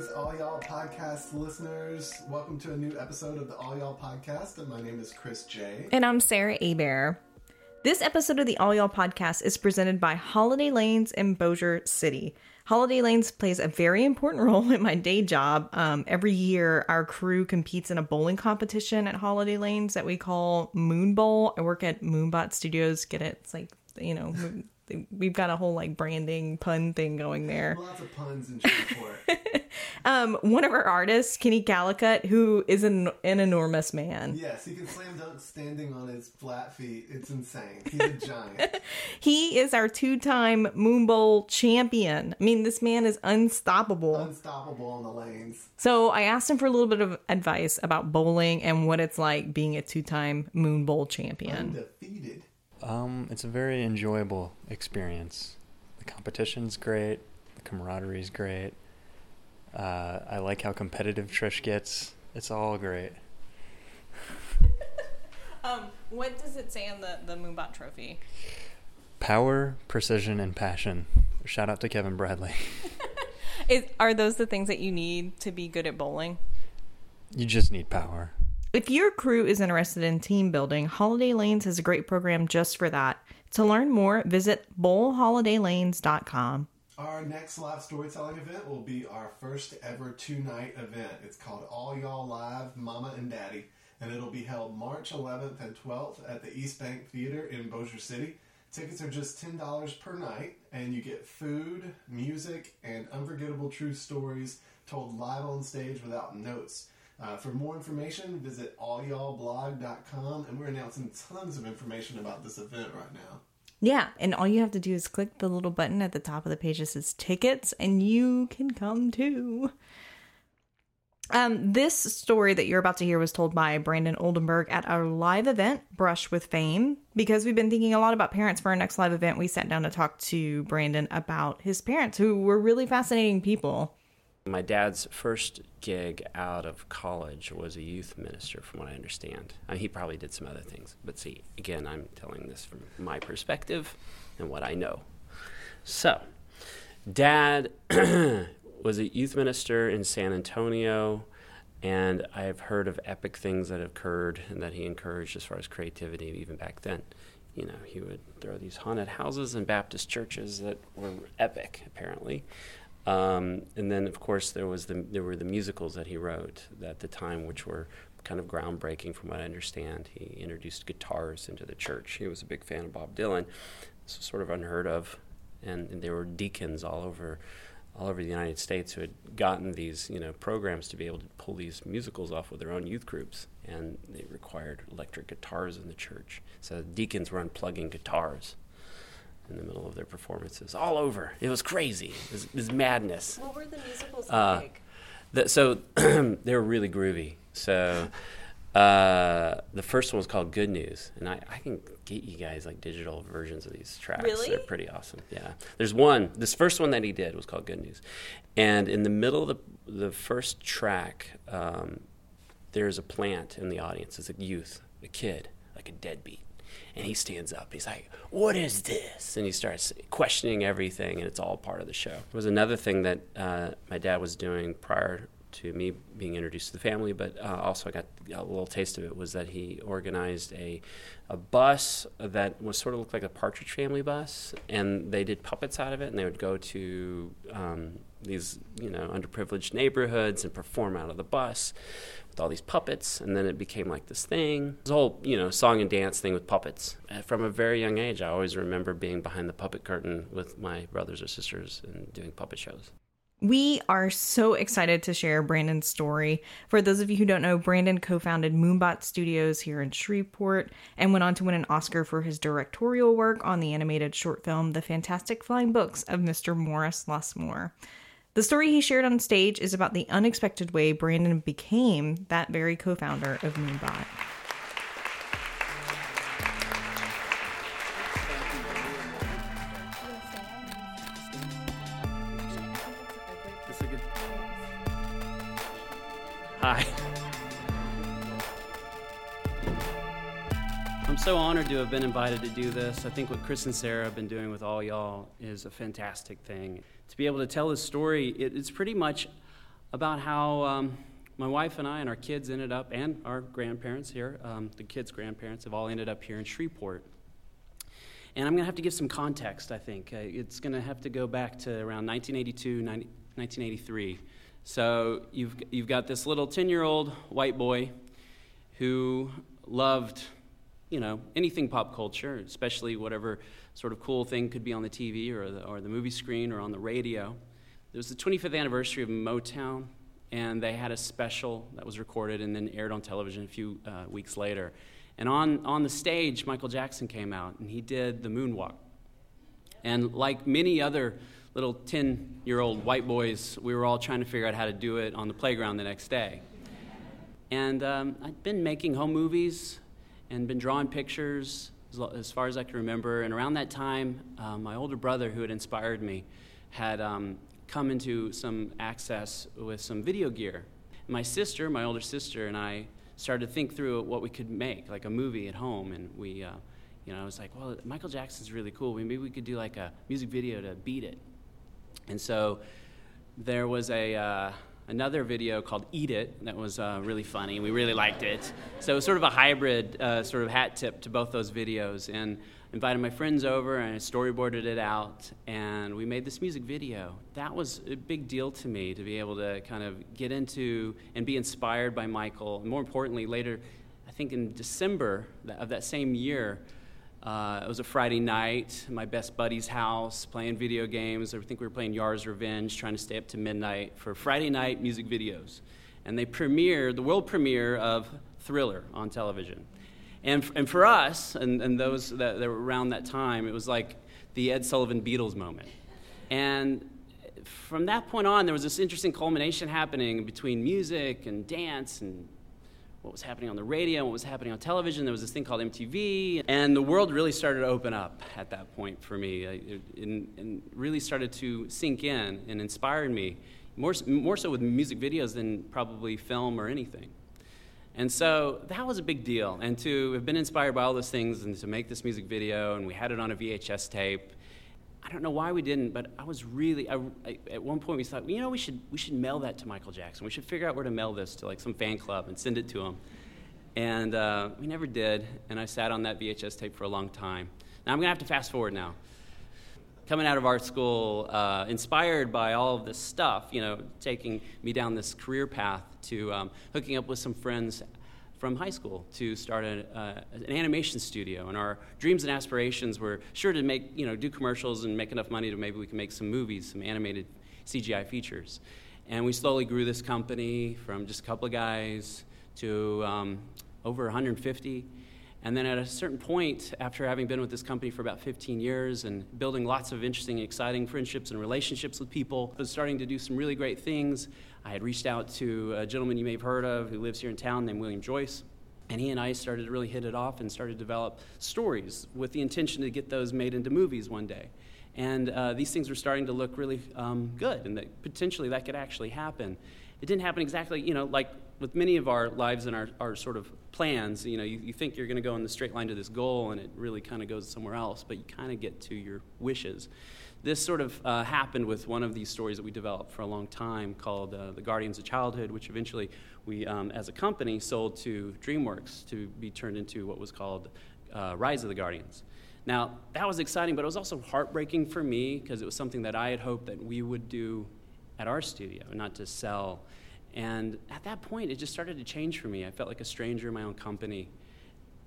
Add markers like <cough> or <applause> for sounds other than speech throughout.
Greetings, all y'all podcast listeners. Welcome to a new episode of the All Y'all Podcast, and my name is Chris J. And I'm Sarah Abear. This episode of the All Y'all Podcast is presented by Holiday Lanes in Bossier City. Holiday Lanes plays a very important <laughs> role in my day job. Um, every year, our crew competes in a bowling competition at Holiday Lanes that we call Moon Bowl. I work at Moonbot Studios. Get it? It's like you know, <laughs> we've got a whole like branding pun thing going there. Lots of puns in Shreveport. <laughs> um, one of our artists, Kenny Calicut, who is an, an enormous man. yes, he can slam dunk standing on his flat feet. It's insane. He's a <laughs> giant. He is our two-time Moon Bowl champion. I mean, this man is unstoppable. Unstoppable on the lanes. So I asked him for a little bit of advice about bowling and what it's like being a two-time Moon Bowl champion. Undefeated. Um, it's a very enjoyable experience. The competition's great. The camaraderie's great. Uh, I like how competitive Trish gets. It's all great. <laughs> Um, what does it say on the the Moonbot trophy? Power, precision, and passion. Shout out to Kevin Bradley. <laughs> Is, are those the things that you need to be good at bowling? You just need power. If your crew is interested in team building, Holiday Lanes has a great program just for that. To learn more, visit bowlholidaylanes.com. Our next live storytelling event will be our first ever two night event. It's called All Y'all Live Mama and Daddy, and it'll be held March 11th and 12th at the East Bank Theater in Bossier City. Tickets are just $10 per night, and you get food, music, and unforgettable true stories told live on stage without notes. Uh, for more information, visit allyallblog.com, and we're announcing tons of information about this event right now. Yeah, and all you have to do is click the little button at the top of the page that says tickets, and you can come too. Um, this story that you're about to hear was told by Brandon Oldenburg at our live event, Brush with Fame. Because we've been thinking a lot about parents for our next live event, we sat down to talk to Brandon about his parents, who were really fascinating people. My dad's first gig out of college was a youth minister, from what I understand. I mean, he probably did some other things, but see, again, I'm telling this from my perspective and what I know. So, dad <clears throat> was a youth minister in San Antonio, and I've heard of epic things that have occurred and that he encouraged as far as creativity, even back then. You know, he would throw these haunted houses in Baptist churches that were epic, apparently. Um, and then, of course, there was the there were the musicals that he wrote at the time, which were kind of groundbreaking, from what I understand. He introduced guitars into the church. He was a big fan of Bob Dylan. This was sort of unheard of, and, and there were deacons all over all over the United States who had gotten these you know programs to be able to pull these musicals off with their own youth groups, and they required electric guitars in the church. So deacons were unplugging guitars in the middle of their performances all over. It was crazy. It was, it was madness. What were the musicals Uh, The, so <clears throat> they were really groovy. So uh, the first one was called Good News, and I, I can get you guys like digital versions of these tracks. Really? They're pretty awesome. Yeah. There's one. This first one that he did was called Good News, and in the middle of the the first track, um, there's a plant in the audience. It's a youth, a kid, like a deadbeat. And he stands up. He's like, "What is this?" And he starts questioning everything, and it's all part of the show. It was another thing that uh, my dad was doing prior to me being introduced to the family, but uh, also I got a little taste of it. Was that he organized a a bus that was sort of looked like a Partridge Family bus, and they did puppets out of it, and they would go to um, these you know underprivileged neighborhoods and perform out of the bus with all these puppets, and then it became like this thing. This whole, you know, song and dance thing with puppets. Uh, From a very young age, I always remember being behind the puppet curtain with my brothers or sisters and doing puppet shows. We are so excited to share Brandon's story. For those of you who don't know, Brandon co founded Moonbot Studios here in Shreveport and went on to win an Oscar for his directorial work on the animated short film The Fantastic Flying Books of Mr. Morris Lessmore. The story he shared on stage is about the unexpected way Brandon became that very co founder of Moonbot. Hi. I'm so honored to have been invited to do this. I think what Chris and Sarah have been doing with all y'all is a fantastic thing. To be able to tell this story, it, it's pretty much about how um, my wife and I and our kids ended up, and our grandparents here, um, the kids' grandparents, have all ended up here in Shreveport. And I'm going to have to give some context, I think. Uh, it's going to have to go back to around 1982, 90, 1983. So you've, you've got this little 10 year old white boy who loved, you know, anything pop culture, especially whatever sort of cool thing could be on the TV or the, or the movie screen or on the radio. It was the 25th anniversary of Motown, and they had a special that was recorded and then aired on television a few uh, weeks later. And on, on the stage, Michael Jackson came out and he did the moonwalk. And like many other little 10 year old white boys, we were all trying to figure out how to do it on the playground the next day. And um, I'd been making home movies and been drawing pictures as far as I can remember. And around that time, uh, my older brother, who had inspired me, had um, come into some access with some video gear. My sister, my older sister, and I started to think through what we could make, like a movie at home. And we, uh, you know, I was like, well, Michael Jackson's really cool. Maybe we could do like a music video to beat it. And so there was a. Uh, another video called Eat It that was uh, really funny. We really liked it. So it was sort of a hybrid uh, sort of hat tip to both those videos. And invited my friends over and I storyboarded it out, and we made this music video. That was a big deal to me to be able to kind of get into and be inspired by Michael. And more importantly, later, I think in December of that same year, uh, it was a Friday night, my best buddy's house, playing video games. I think we were playing Yars' Revenge, trying to stay up to midnight for Friday night music videos. And they premiered the world premiere of Thriller on television. And, and for us, and, and those that, that were around that time, it was like the Ed Sullivan Beatles moment. And from that point on, there was this interesting culmination happening between music and dance and what was happening on the radio, what was happening on television. There was this thing called MTV, and the world really started to open up at that point for me, and really started to sink in and inspired me more, more so with music videos than probably film or anything. And so that was a big deal. And to have been inspired by all those things and to make this music video, and we had it on a VHS tape. I don't know why we didn't, but I was really, I, I, at one point we thought, you know, we should, we should mail that to Michael Jackson. We should figure out where to mail this to like some fan club and send it to him. And uh, we never did, and I sat on that VHS tape for a long time. Now I'm to have to fast forward now coming out of art school, uh, inspired by all of this stuff, you know, taking me down this career path to um, hooking up with some friends from high school to start a, uh, an animation studio. And our dreams and aspirations were sure to make, you know, do commercials and make enough money to maybe we can make some movies, some animated CGI features. And we slowly grew this company from just a couple of guys to um, over 150 and then at a certain point, after having been with this company for about 15 years and building lots of interesting, and exciting friendships and relationships with people, was starting to do some really great things. I had reached out to a gentleman you may have heard of who lives here in town named William Joyce. And he and I started to really hit it off and started to develop stories with the intention to get those made into movies one day. And uh, these things were starting to look really um, good, and that potentially that could actually happen. It didn't happen exactly, you know, like with many of our lives and our, our sort of plans, you know, you, you think you're going to go in the straight line to this goal and it really kind of goes somewhere else, but you kind of get to your wishes. This sort of uh, happened with one of these stories that we developed for a long time called uh, The Guardians of Childhood, which eventually we, um, as a company, sold to DreamWorks to be turned into what was called uh, Rise of the Guardians. Now, that was exciting, but it was also heartbreaking for me because it was something that I had hoped that we would do at our studio, not to sell and at that point, it just started to change for me. I felt like a stranger in my own company.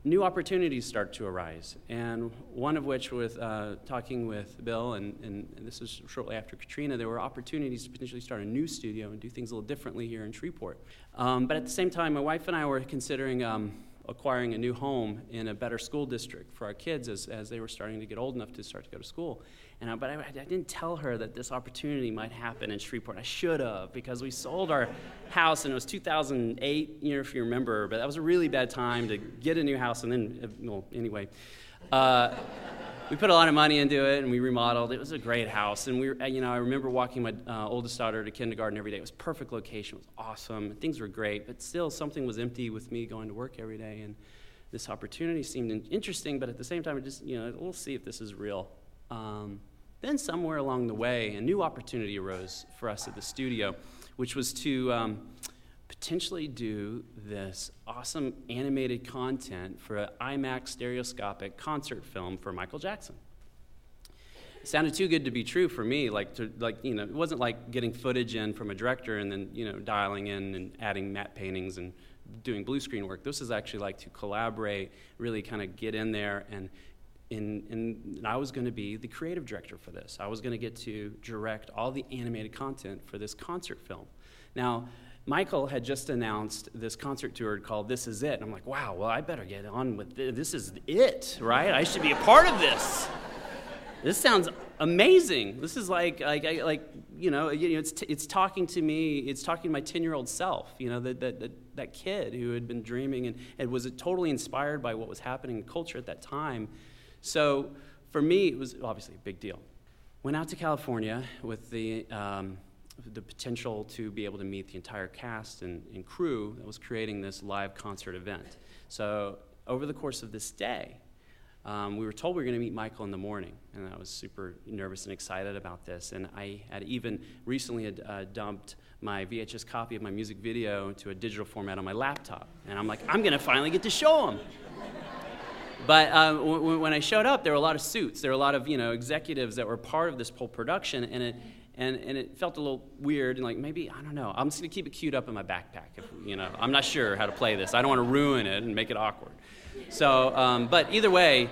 New opportunities start to arise, and one of which, with uh, talking with Bill, and, and, this was shortly after Katrina, there were opportunities to potentially start a new studio and do things a little differently here in Shreveport. Um, but at the same time, my wife and I were considering um, acquiring a new home in a better school district for our kids as, as they were starting to get old enough to start to go to school. And I, but I, I, didn't tell her that this opportunity might happen in Shreveport. I should have because we sold our house and it was 2008, you know, if you remember. But that was a really bad time to get a new house. And then, uh, well, anyway, uh, we put a lot of money into it and we remodeled. It was a great house. And we, were, you know, I remember walking my uh, oldest daughter to kindergarten every day. It was perfect location. It was awesome. Things were great. But still, something was empty with me going to work every day. And this opportunity seemed interesting, but at the same time, it just, you know, we'll see if this is real. Um, then, somewhere along the way, a new opportunity arose for us at the studio. which was to um, potentially do this awesome animated content for an IMAX stereoscopic concert film for Michael Jackson. It sounded too good to be true for me. Like, to, like you know, it wasn't like getting footage in from a director and then you know dialing in and adding matte paintings and doing blue screen work. This is actually like to collaborate, really kind of get in there and. In, and I was going to be the creative director for this. I was going to get to direct all the animated content for this concert film. Now, Michael had just announced this concert tour called This Is It. And I'm like, wow, well, I better get on with this. This is it, right? I should be a part of this. This sounds amazing. This is like, like, like you know, it's, t- it's talking to me, it's talking to my 10 year old self, you know, that, that, that, that kid who had been dreaming and, and was totally inspired by what was happening in culture at that time. So for me, it was obviously a big deal. Went out to California with the, um, the potential to be able to meet the entire cast and, and crew that was creating this live concert event. So over the course of this day, um, we were told we were going to meet Michael in the morning, and I was super nervous and excited about this. And I had even recently had, uh, dumped my VHS copy of my music video into a digital format on my laptop, and I'm like, I'm going to finally get to show him. But uh, w- when I showed up, there were a lot of suits. There were a lot of you know executives that were part of this whole production, and it and, and it felt a little weird and like maybe I don't know. I'm just gonna keep it queued up in my backpack. If, you know, I'm not sure how to play this. I don't want to ruin it and make it awkward. So, um, but either way,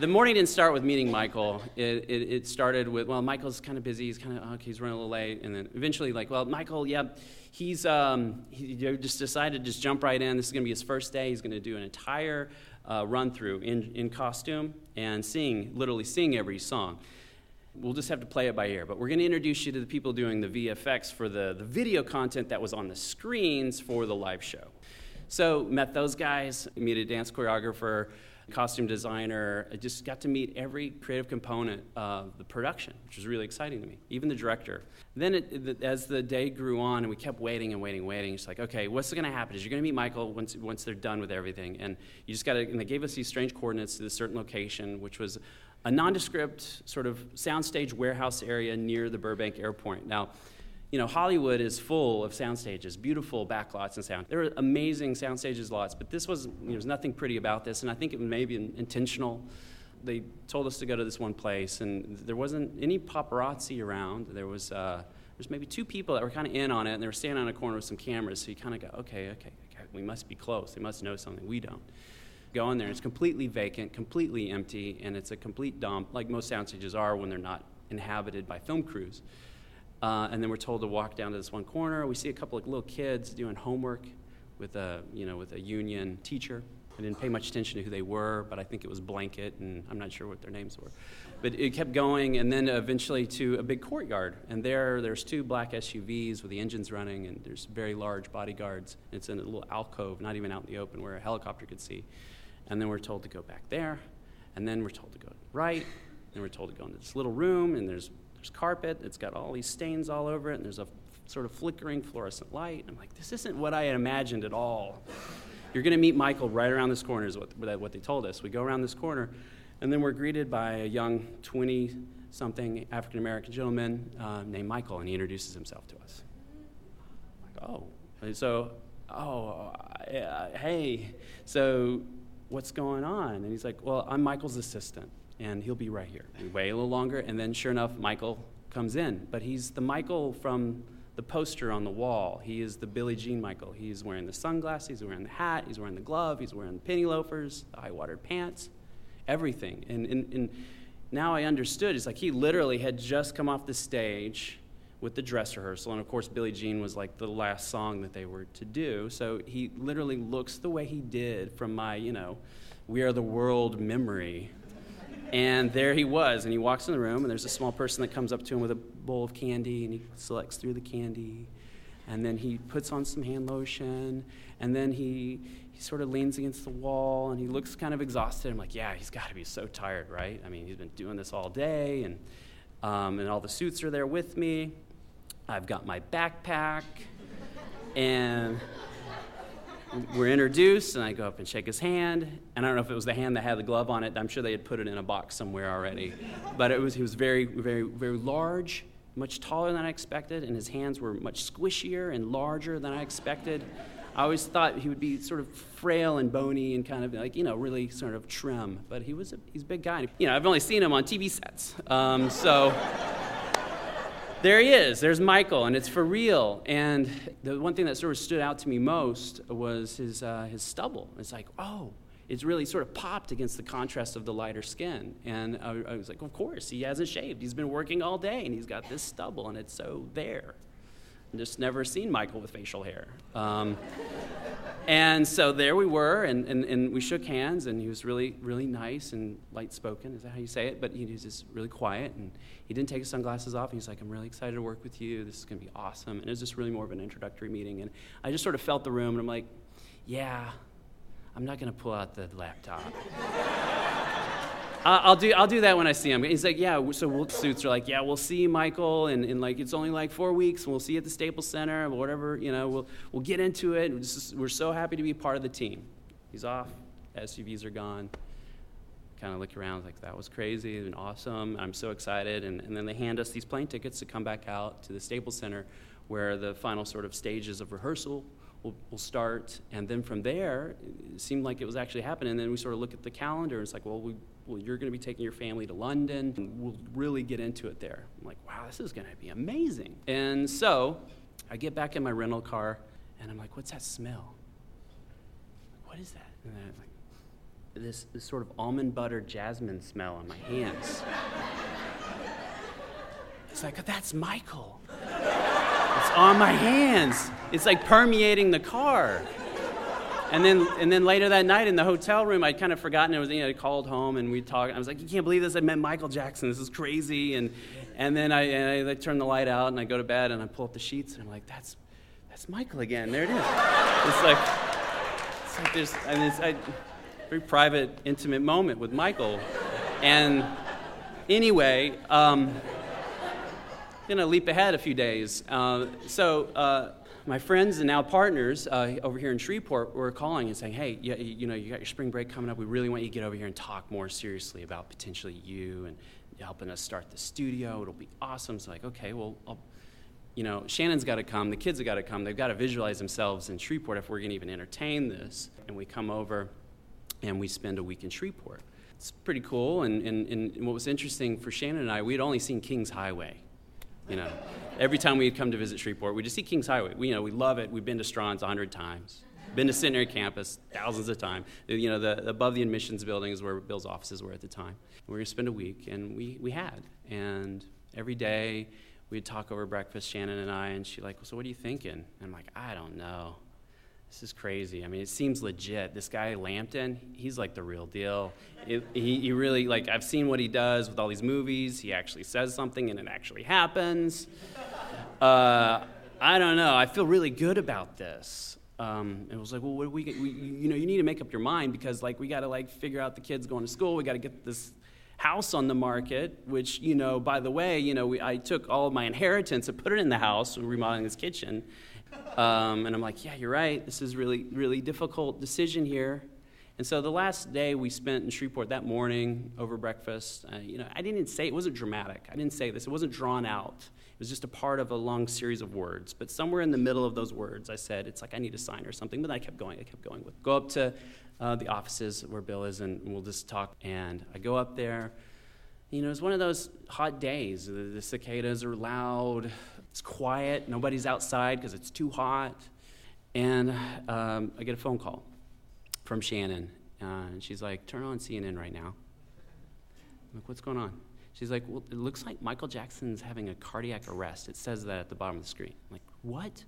the morning didn't start with meeting Michael. It, it, it started with, well, Michael's kind of busy. He's kind of, okay, he's running a little late. And then eventually, like, well, Michael, yeah, he's um, he just decided to just jump right in. This is going to be his first day. He's going to do an entire uh, run through in, in costume and sing, literally sing every song. We'll just have to play it by ear. But we're going to introduce you to the people doing the VFX for the, the video content that was on the screens for the live show. So, met those guys, meet a dance choreographer, costume designer. I just got to meet every creative component of the production, which was really exciting to me, even the director. Then, it, as the day grew on and we kept waiting and waiting and waiting, it's like, okay, what's going to happen? Is you're going to meet Michael once, once they're done with everything. And you just got to, and they gave us these strange coordinates to this certain location, which was a nondescript sort of soundstage warehouse area near the Burbank airport. Now, you know, Hollywood is full of sound stages, beautiful backlots and sound. There are amazing sound stages lots, but this was, you know, there was nothing pretty about this, and I think it may be intentional. They told us to go to this one place, and there wasn't any paparazzi around. There was, uh, there's maybe two people that were kind of in on it, and they were standing on a corner with some cameras, so you kind of go, okay, okay, okay, we must be close. They must know something we don't. Go in there, it's completely vacant, completely empty, and it's a complete dump, like most sound stages are when they're not inhabited by film crews. Uh, and then we're told to walk down to this one corner. We see a couple of little kids doing homework with a, you know, with a union teacher. I didn't pay much attention to who they were, but I think it was Blanket, and I'm not sure what their names were. But it kept going, and then eventually to a big courtyard. And there, there's two black SUVs with the engines running, and there's very large bodyguards. It's in a little alcove, not even out in the open, where a helicopter could see. And then we're told to go back there, and then we're told to go right, and we're told to go into this little room, and there's there's carpet, it's got all these stains all over it, and there's a sort of flickering fluorescent light. I'm like, this isn't what I had imagined at all. You're going to meet Michael right around this corner, is what, what they told us. We go around this corner, and then we're greeted by a young 20 something African American gentleman uh, named Michael, and he introduces himself to us. Like, oh. And so, oh, uh, hey, so what's going on? And he's like, well, I'm Michael's assistant and he'll be right here. We wait a little longer, and then sure enough, Michael comes in. But he's the Michael from the poster on the wall. He is the Billie Jean Michael. He's wearing the sunglasses, he's wearing the hat, he's wearing the glove, he's wearing the penny loafers, the high watered pants, everything. And, and, and now I understood. It's like he literally had just come off the stage with the dress rehearsal. And of course, Billie Jean was like the last song that they were to do. So he literally looks the way he did from my, you know, We Are the World memory and there he was, and he walks in the room, and there's a small person that comes up to him with a bowl of candy, and he selects through the candy. And then he puts on some hand lotion, and then he, he sort of leans against the wall, and he looks kind of exhausted. I'm like, yeah, he's got to be so tired, right? I mean, he's been doing this all day, and, um, and all the suits are there with me. I've got my backpack, and we're introduced, and I go up and shake his hand. And I don't know if it was the hand that had the glove on it. I'm sure they had put it in a box somewhere already. But it was he was very, very, very large, much taller than I expected, and his hands were much squishier and larger than I expected. I always thought he would be sort of frail and bony and kind of like, you know, really sort of trim. But he was a, he's a big guy. You know, I've only seen him on TV sets. Um, so there he is. There's Michael, and it's for real. And the one thing that sort of stood out to me most was his, uh, his stubble. It's like, oh, it's really sort of popped against the contrast of the lighter skin. And I, I was like, of course, he hasn't shaved. He's been working all day, and he's got this stubble, and it's so there just never seen Michael with facial hair. Um, and so there we were, and, and, and we shook hands, and he was really, really nice and light spoken. Is that how you say it? But he was just really quiet, and he didn't take his sunglasses off. He was like, I'm really excited to work with you. This is going to be awesome. And it was just really more of an introductory meeting. And I just sort of felt the room, and I'm like, yeah, I'm not going to pull out the laptop. I'll do, I'll do that when I see him. He's like, yeah, so we'll, suits are like, yeah, we'll see Michael, and, and like, it's only like four weeks, and we'll see you at the Staples Center, whatever, you know, we'll, we'll get into it. We're, just, we're so happy to be part of the team. He's off, SUVs are gone. Kind of look around, like, that was crazy and awesome. I'm so excited. And, and then they hand us these plane tickets to come back out to the Staples Center, where the final sort of stages of rehearsal will, will start. And then from there, it seemed like it was actually happening. And then we sort of look at the calendar, and it's like, well, we well, you're going to be taking your family to London. And we'll really get into it there. I'm like, wow, this is going to be amazing. And so I get back in my rental car and I'm like, what's that smell? What is that? And then I'm like, this, this sort of almond butter jasmine smell on my hands. It's like, that's Michael. It's on my hands. It's like permeating the car. And then, and then later that night in the hotel room, I'd kind of forgotten it was, you know, I called home and we talked. I was like, you can't believe this. I met Michael Jackson. This is crazy. And, and then I, and I like, turn the light out and I go to bed and I pull up the sheets and I'm like, that's, that's Michael again. There it is. It's like, it's like there's, and it's a very private, intimate moment with Michael. And anyway, um, going to leap ahead a few days. Uh, so, uh, my friends and now partners uh, over here in Shreveport were calling and saying, hey, you, you know, you got your spring break coming up. We really want you to get over here and talk more seriously about potentially you and helping us start the studio. It'll be awesome. So, like, okay, well, I'll, you know, Shannon's got to come. The kids have got to come. They've got to visualize themselves in Shreveport if we're going to even entertain this. And we come over and we spend a week in Shreveport. It's pretty cool. And, and, and what was interesting for Shannon and I, we had only seen Kings Highway you know, every time we'd come to visit Shreveport, we'd just see Kings Highway. We, you know, we love it. We've been to Strawn's a hundred times. Been to Centenary Campus thousands of times. You know, the, above the admissions building is where Bill's offices were at the time. We were going to spend a week, and we, we had. And every day we'd talk over breakfast, Shannon and I, and she'd like, so what are you thinking? And I'm like, I don't know. This is crazy. I mean, it seems legit. This guy Lampton, he's like the real deal. It, he, he really like I've seen what he does with all these movies. He actually says something and it actually happens. Uh, I don't know. I feel really good about this. Um, it was like, well, what we, we, you know, you need to make up your mind because like we got to like figure out the kids going to school. We got to get this house on the market, which you know, by the way, you know, we, I took all of my inheritance and put it in the house, remodeling this kitchen. Um, and I'm like, yeah, you're right. This is really, really difficult decision here. And so the last day we spent in Shreveport that morning over breakfast, uh, you know, I didn't say it wasn't dramatic. I didn't say this. It wasn't drawn out. It was just a part of a long series of words. But somewhere in the middle of those words, I said, "It's like I need a sign or something." But I kept going. I kept going with. Go up to uh, the offices where Bill is, and we'll just talk. And I go up there. You know, it's one of those hot days. The, the cicadas are loud. It's quiet. Nobody's outside because it's too hot. And um, I get a phone call from Shannon. Uh, and she's like, turn on CNN right now. I'm like, what's going on? She's like, well, it looks like Michael Jackson's having a cardiac arrest. It says that at the bottom of the screen. I'm like, what?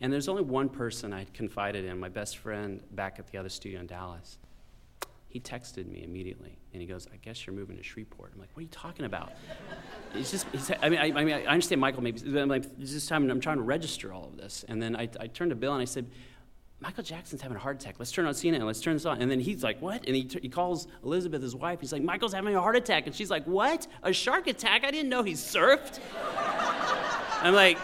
And there's only one person I confided in, my best friend back at the other studio in Dallas. He texted me immediately, and he goes, "I guess you're moving to Shreveport." I'm like, "What are you talking about?" it's just, I mean, I, I, mean, I understand Michael maybe, I'm like, this time I'm trying to register all of this, and then I, I turned to Bill and I said, Michael Jackson's having a heart attack. Let's turn on CNN. And let's turn this on. And then he's like, What? And he, t- he calls Elizabeth, his wife. He's like, Michael's having a heart attack. And she's like, What? A shark attack? I didn't know he surfed. I'm like,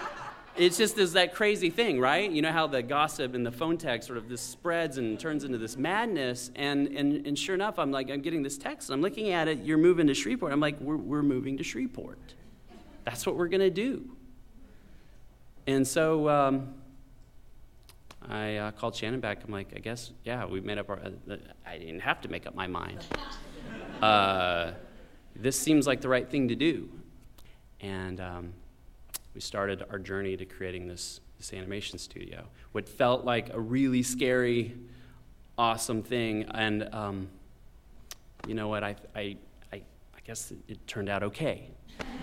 it's just there's that crazy thing, right? You know how the gossip and the phone tag sort of this spreads and turns into this madness. And, and, and sure enough, I'm like, I'm getting this text. And I'm looking at it. You're moving to Shreveport. I'm like, we're, we're moving to Shreveport. that's what we're going to do. And so um, I uh, called Shannon back. I'm like, I guess, yeah, we made up our. Uh, I didn't have to make up my mind. Uh, this seems like the right thing to do. And um, we started our journey to creating this, this animation studio. What felt like a really scary, awesome thing. And um, you know what? I, I, I, I guess it, it turned out okay.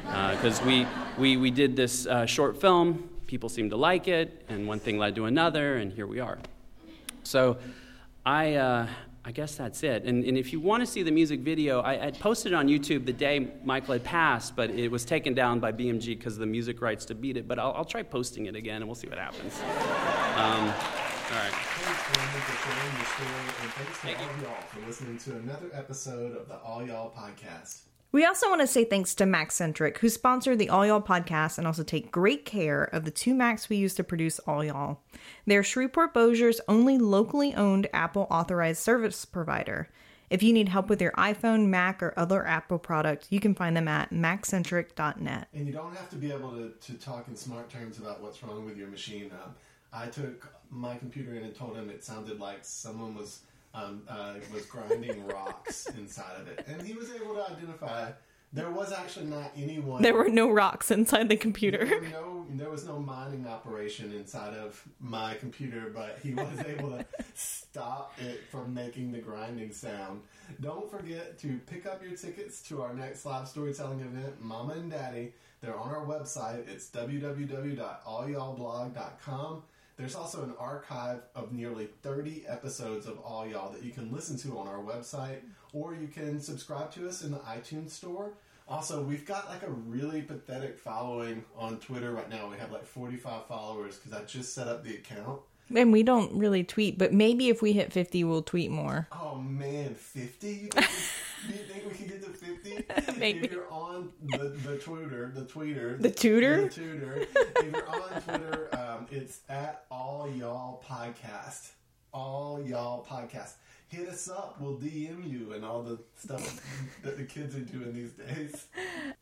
Because uh, we, we, we did this uh, short film, people seemed to like it, and one thing led to another, and here we are. So I, uh, I guess that's it. And, and if you want to see the music video, I, I posted it on YouTube the day Michael had passed, but it was taken down by BMG because of the music rights to beat it. But I'll, I'll try posting it again, and we'll see what happens. Um, all right. Thank all of y'all for listening to another episode of the All Y'all Podcast. We also want to say thanks to Maccentric, who sponsor the All Y'all podcast and also take great care of the two Macs we use to produce All Y'all. They're Shreveport Bossier's only locally owned Apple authorized service provider. If you need help with your iPhone, Mac, or other Apple product, you can find them at maccentric.net. And you don't have to be able to, to talk in smart terms about what's wrong with your machine. Um, I took my computer in and told him it sounded like someone was um, uh, was grinding <laughs> rocks inside of it, and he was able to identify. There was actually not anyone. There were no rocks inside the computer. There, no, there was no mining operation inside of my computer, but he was <laughs> able to stop it from making the grinding sound. Don't forget to pick up your tickets to our next live storytelling event, Mama and Daddy. They're on our website. It's www.allyallblog.com. There's also an archive of nearly 30 episodes of All Y'all that you can listen to on our website, or you can subscribe to us in the iTunes store. Also, we've got like a really pathetic following on Twitter right now. We have like 45 followers because I just set up the account. And we don't really tweet, but maybe if we hit 50, we'll tweet more. Oh man, 50? <laughs> Do you think we can get to 50? <laughs> Maybe. If you're on the, the Twitter, the tweeter, The tutor? the tutor, if you're on Twitter, um, it's at All Y'all Podcast. All Y'all Podcast. Hit us up. We'll DM you and all the stuff <laughs> that the kids are doing these days.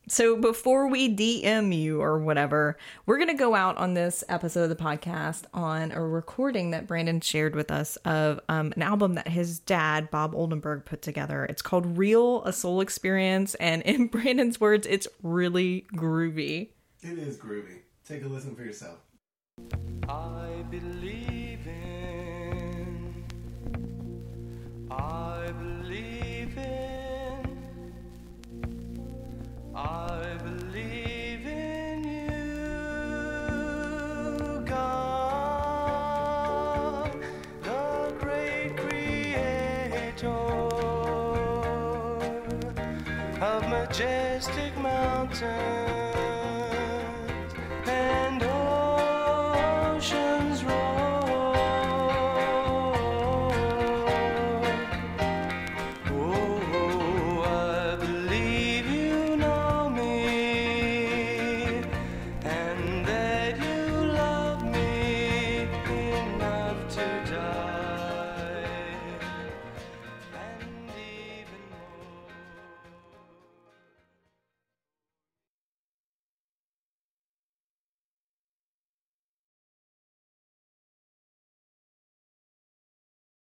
So before we DM you or whatever, we're going to go out on this episode of the podcast on a recording that Brandon shared with us of um, an album that his dad, Bob Oldenburg, put together. It's called Real, a Soul Experience. And in <laughs> Brandon's words, it's really groovy. It is groovy. Take a listen for yourself. I believe I believe in. I believe in you, God, the great creator of majestic mountains